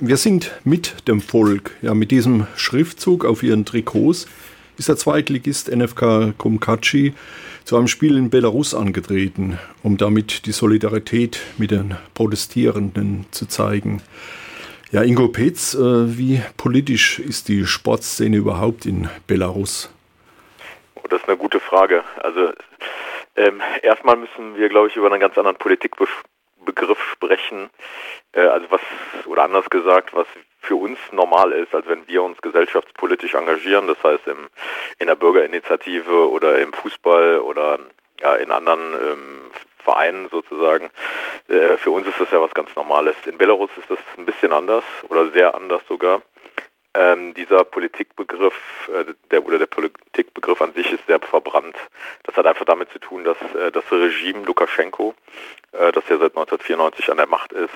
Wir sind mit dem Volk. Ja, mit diesem Schriftzug auf ihren Trikots ist der Zweitligist NFK Kumkachi zu einem Spiel in Belarus angetreten, um damit die Solidarität mit den Protestierenden zu zeigen. Ja, Ingo Petz, äh, wie politisch ist die Sportszene überhaupt in Belarus? Oh, das ist eine gute Frage. Also ähm, erstmal müssen wir, glaube ich, über einen ganz anderen Politikbegriff sprechen. Äh, also was, oder anders gesagt, was für uns normal ist, als wenn wir uns gesellschaftspolitisch engagieren, das heißt im, in der Bürgerinitiative oder im Fußball oder ja, in anderen ähm, Vereinen sozusagen. Äh, für uns ist das ja was ganz Normales. In Belarus ist das ein bisschen anders oder sehr anders sogar. Ähm, dieser Politikbegriff, äh, der oder der Politikbegriff an sich ist sehr verbrannt. Das hat einfach damit zu tun, dass äh, das Regime Lukaschenko, äh, das ja seit 1994 an der Macht ist,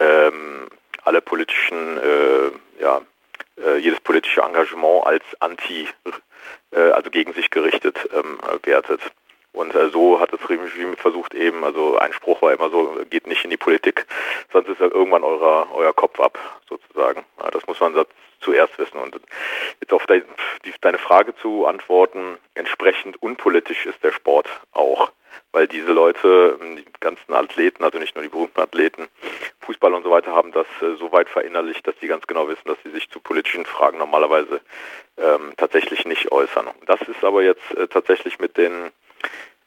ähm, alle politischen, äh, ja, äh, jedes politische Engagement als anti, äh, also gegen sich gerichtet ähm, wertet. Und äh, so hat das Regime versucht eben, also ein Spruch war immer so, geht nicht in die Politik, sonst ist ja irgendwann eurer, euer Kopf ab, sozusagen. Ja, das muss man zuerst wissen. Und jetzt auf de, die, deine Frage zu antworten, entsprechend unpolitisch ist der Sport auch. Weil diese Leute, die ganzen Athleten, also nicht nur die berühmten Athleten, Fußball und so weiter, haben das äh, so weit verinnerlicht, dass sie ganz genau wissen, dass sie sich zu politischen Fragen normalerweise ähm, tatsächlich nicht äußern. Das ist aber jetzt äh, tatsächlich mit den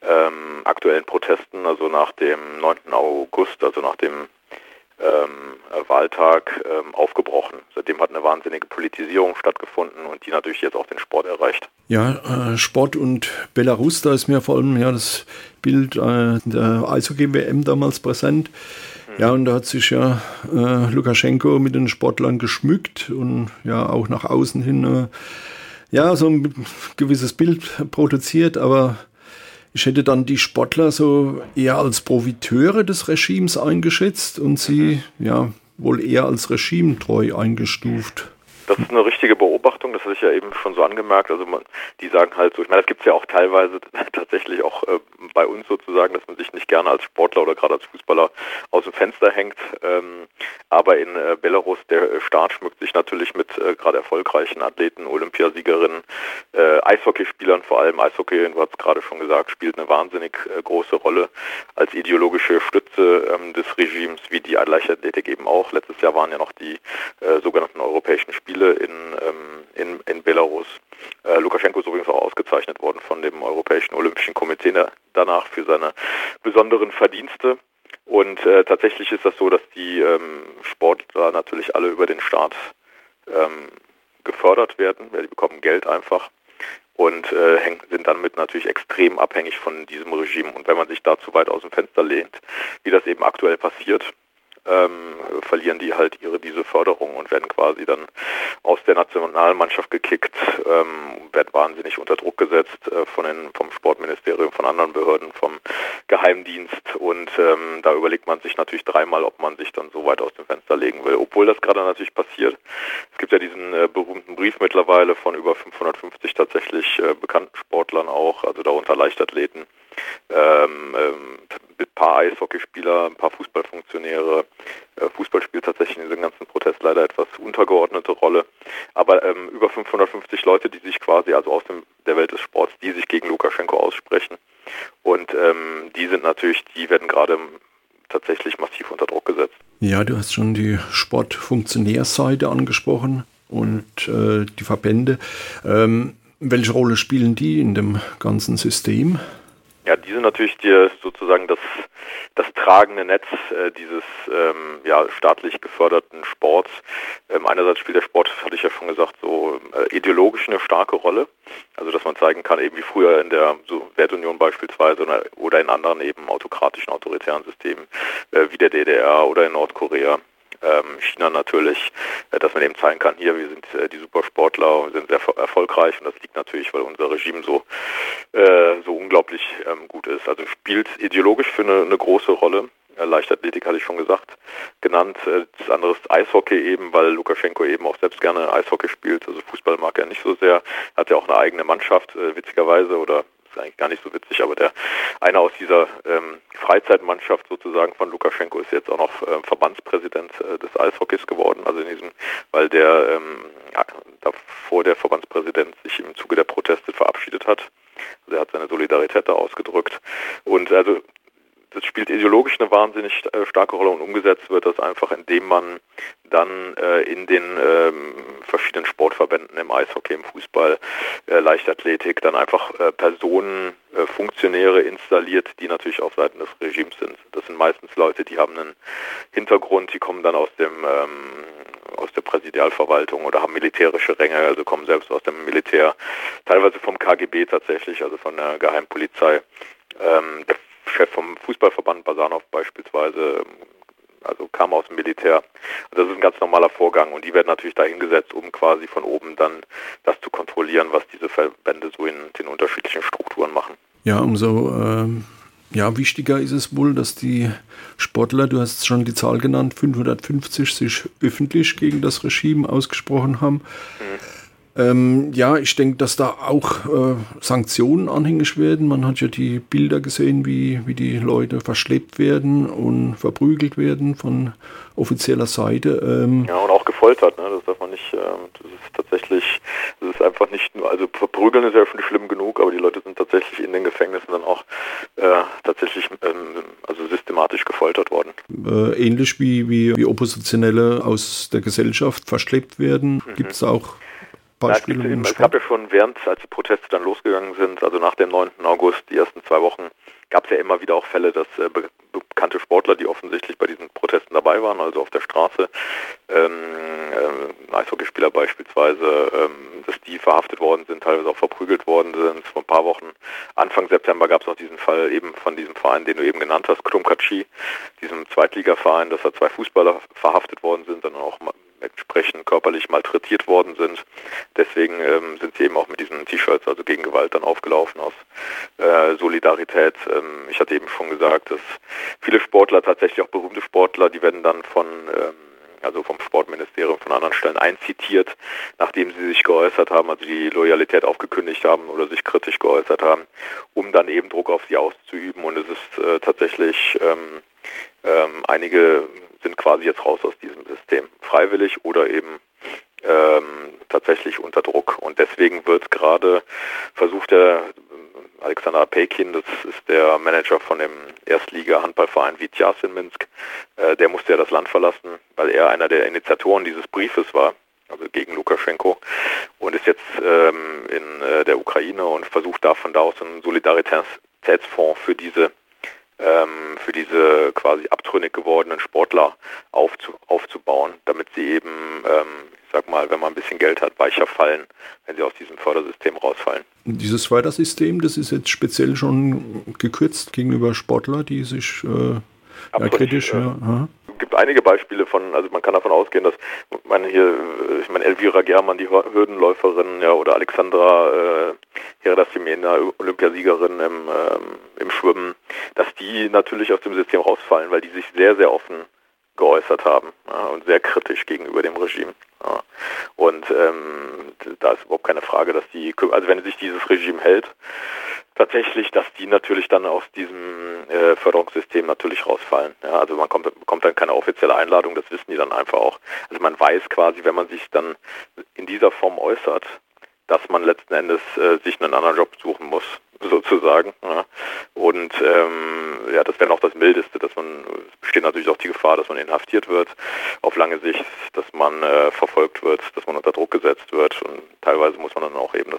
ähm, aktuellen Protesten, also nach dem 9. August, also nach dem ähm, Wahltag ähm, aufgebrochen. Seitdem hat eine wahnsinnige Politisierung stattgefunden und die natürlich jetzt auch den Sport erreicht. Ja, äh, Sport und Belarus, da ist mir vor allem ja das Bild äh, der Eishockey-WM damals präsent. Mhm. Ja, und da hat sich ja äh, Lukaschenko mit den Sportlern geschmückt und ja auch nach außen hin äh, ja so ein gewisses Bild produziert, aber ich hätte dann die Sportler so eher als Profiteure des Regimes eingeschätzt und sie ja wohl eher als regimetreu eingestuft. Das ist eine richtige Beobachtung, das hatte ich ja eben schon so angemerkt. Also man, die sagen halt so, ich meine, das gibt es ja auch teilweise tatsächlich auch äh, bei uns sozusagen, dass man sich nicht gerne als Sportler oder gerade als Fußballer aus dem Fenster hängt. Ähm, aber in äh, Belarus, der Staat schmückt sich natürlich mit äh, gerade erfolgreichen Athleten, Olympiasiegerinnen, äh, Eishockeyspielern vor allem. Eishockey, du hast gerade schon gesagt, spielt eine wahnsinnig äh, große Rolle als ideologische Stütze ähm, des Regimes, wie die Leichtathletik eben auch. Letztes Jahr waren ja noch die äh, sogenannten europäischen Spiele in, ähm, in, in Belarus. Äh, Lukaschenko ist übrigens auch ausgezeichnet worden von dem Europäischen Olympischen Komitee danach für seine besonderen Verdienste. Und äh, tatsächlich ist das so, dass die ähm, Sportler natürlich alle über den Staat ähm, gefördert werden. Ja, die bekommen Geld einfach und äh, sind damit natürlich extrem abhängig von diesem Regime. Und wenn man sich da zu weit aus dem Fenster lehnt, wie das eben aktuell passiert, ähm, verlieren die halt ihre diese Förderung und werden quasi dann aus der Nationalmannschaft gekickt, ähm, werden wahnsinnig unter Druck gesetzt äh, von den, vom Sportministerium, von anderen Behörden, vom Geheimdienst und ähm, da überlegt man sich natürlich dreimal, ob man sich dann so weit aus dem Fenster legen will. Obwohl das gerade natürlich passiert. Es gibt ja diesen äh, berühmten Brief mittlerweile von über 550 tatsächlich äh, bekannten Sportlern auch, also darunter Leichtathleten, ähm, ähm, ein paar Eishockeyspieler, ein paar Fußballfunktionäre. Äh, Fußball spielt tatsächlich in diesem ganzen Protest leider etwas untergeordnete Rolle. Aber ähm, über 550 Leute, die sich quasi, also aus dem, der Welt des Sports, die sich gegen Lukaschenko aussprechen. Und ähm, die sind natürlich, die werden gerade tatsächlich massiv unter Druck gesetzt. Ja, du hast schon die Sportfunktionärseite angesprochen und äh, die Verbände. Ähm, welche Rolle spielen die in dem ganzen System? Ja, die sind natürlich die, sozusagen das, das tragende Netz äh, dieses ähm, ja, staatlich geförderten Sports. Ähm, einerseits spielt der Sport, hatte ich ja schon gesagt, so äh, ideologisch eine starke Rolle. Also dass man zeigen kann, eben wie früher in der Sowjetunion beispielsweise oder, in anderen eben autokratischen, autoritären Systemen äh, wie der DDR oder in Nordkorea ähm, China natürlich, äh, dass man eben zeigen kann, hier, wir sind äh, die Supersportler, wir sind sehr erfolgreich und das liegt natürlich, weil unser Regime so, äh, so unglaublich ähm, gut ist. Also spielt ideologisch für eine, eine große Rolle. Äh, Leichtathletik hatte ich schon gesagt, genannt. Äh, das andere ist Eishockey eben, weil Lukaschenko eben auch selbst gerne Eishockey spielt. Also Fußball mag er nicht so sehr. Hat ja auch eine eigene Mannschaft, witzigerweise, oder ist eigentlich gar nicht so witzig, aber der einer aus dieser ähm, Freizeitmannschaft sozusagen von Lukaschenko ist jetzt auch noch äh, Verbandspräsident äh, des Eishockeys geworden, also in diesem, weil der ähm, ja, davor der Verbandspräsident sich im Zuge der Proteste verabschiedet hat. Also er hat seine Solidarität da ausgedrückt. Und also das spielt ideologisch eine wahnsinnig äh, starke Rolle und umgesetzt wird das einfach, indem man dann äh, in den ähm, verschiedenen Sportverbänden im Eishockey, im Fußball, äh, Leichtathletik dann einfach äh, Personen, äh, Funktionäre installiert, die natürlich auf Seiten des Regimes sind. Das sind meistens Leute, die haben einen Hintergrund, die kommen dann aus dem ähm, aus der Präsidialverwaltung oder haben militärische Ränge, also kommen selbst aus dem Militär, teilweise vom KGB tatsächlich, also von der Geheimpolizei. Ähm, Chef vom Fußballverband Basanov beispielsweise, also kam aus dem Militär. das ist ein ganz normaler Vorgang und die werden natürlich dahingesetzt, um quasi von oben dann das zu kontrollieren, was diese Verbände so in den unterschiedlichen Strukturen machen. Ja, umso ähm, ja, wichtiger ist es wohl, dass die Sportler, du hast schon die Zahl genannt, 550 sich öffentlich gegen das Regime ausgesprochen haben. Mhm. Ähm, ja, ich denke, dass da auch äh, Sanktionen anhängig werden. Man hat ja die Bilder gesehen, wie, wie die Leute verschleppt werden und verprügelt werden von offizieller Seite. Ähm ja, und auch gefoltert, ne? das darf man nicht, äh, das ist tatsächlich, das ist einfach nicht nur, also verprügeln ist ja schon schlimm genug, aber die Leute sind tatsächlich in den Gefängnissen dann auch äh, tatsächlich ähm, also systematisch gefoltert worden. Äh, ähnlich wie, wie, wie Oppositionelle aus der Gesellschaft verschleppt werden, mhm. gibt es auch Beispiele? Ja, es, gab ja schon während, als die Proteste dann losgegangen sind, also nach dem 9. August, die ersten zwei Wochen, gab es ja immer wieder auch Fälle, dass äh, be bekannte Sportler, die offensichtlich bei diesen Protesten dabei waren, also auf der Straße, ähm, äh, Eishockeyspieler beispielsweise, ähm, dass die verhaftet worden sind, teilweise auch verprügelt worden sind. Vor ein paar Wochen, Anfang September gab es auch diesen Fall eben von diesem Verein, den du eben genannt hast, Krumkatschi, diesem Zweitligaverein, dass da zwei Fußballer verhaftet worden sind, dann auch entsprechend körperlich malträtiert worden sind. Deswegen ähm, sind sie eben auch mit diesen T-Shirts, also gegen Gewalt, dann aufgelaufen aus äh, Solidarität. Ähm, ich hatte eben schon gesagt, dass viele Sportler, tatsächlich auch berühmte Sportler, die werden dann von ähm, also vom Sportministerium von anderen Stellen einzitiert, nachdem sie sich geäußert haben, also die Loyalität aufgekündigt haben oder sich kritisch geäußert haben, um dann eben Druck auf sie auszuüben. Und es ist äh, tatsächlich ähm, ähm, einige sind quasi jetzt raus aus diesem System, freiwillig oder eben ähm, tatsächlich unter Druck. Und deswegen wird gerade versucht, der Alexander Pekin, das ist der Manager von dem Erstliga-Handballverein Vitjas in Minsk, äh, der musste ja das Land verlassen, weil er einer der Initiatoren dieses Briefes war, also gegen Lukaschenko, und ist jetzt ähm, in äh, der Ukraine und versucht da von da aus einen Solidaritätsfonds für diese ähm, für diese quasi abtrünnig gewordenen Sportler aufzu, aufzubauen, damit sie eben, ähm, ich sag mal, wenn man ein bisschen Geld hat, weicher fallen, wenn sie aus diesem Fördersystem rausfallen. Dieses Fördersystem, das ist jetzt speziell schon gekürzt gegenüber Sportler, die sich äh, ja, kritisch. Ja, gibt einige Beispiele von, also man kann davon ausgehen, dass man hier, ich meine Elvira Germann, die Hürdenläuferin, ja, oder Alexandra äh, Heradasimena, Olympiasiegerin im, ähm, im Schwimmen, dass die natürlich aus dem System rausfallen, weil die sich sehr, sehr offen geäußert haben ja, und sehr kritisch gegenüber dem Regime. Ja. Und ähm, da ist überhaupt keine Frage, dass die, also wenn sich dieses Regime hält, tatsächlich, dass die natürlich dann aus diesem äh, Förderungssystem natürlich rausfallen. Ja, also man kommt, bekommt dann keine offizielle Einladung, das wissen die dann einfach auch. Also man weiß quasi, wenn man sich dann in dieser Form äußert, dass man letzten Endes äh, sich einen anderen Job suchen muss, sozusagen. Ja. Und ähm, ja, das wäre noch das Mildeste, dass man, es besteht natürlich auch die Gefahr, dass man inhaftiert wird auf lange Sicht, dass man äh, verfolgt wird, dass man unter Druck gesetzt wird und teilweise muss man dann auch eben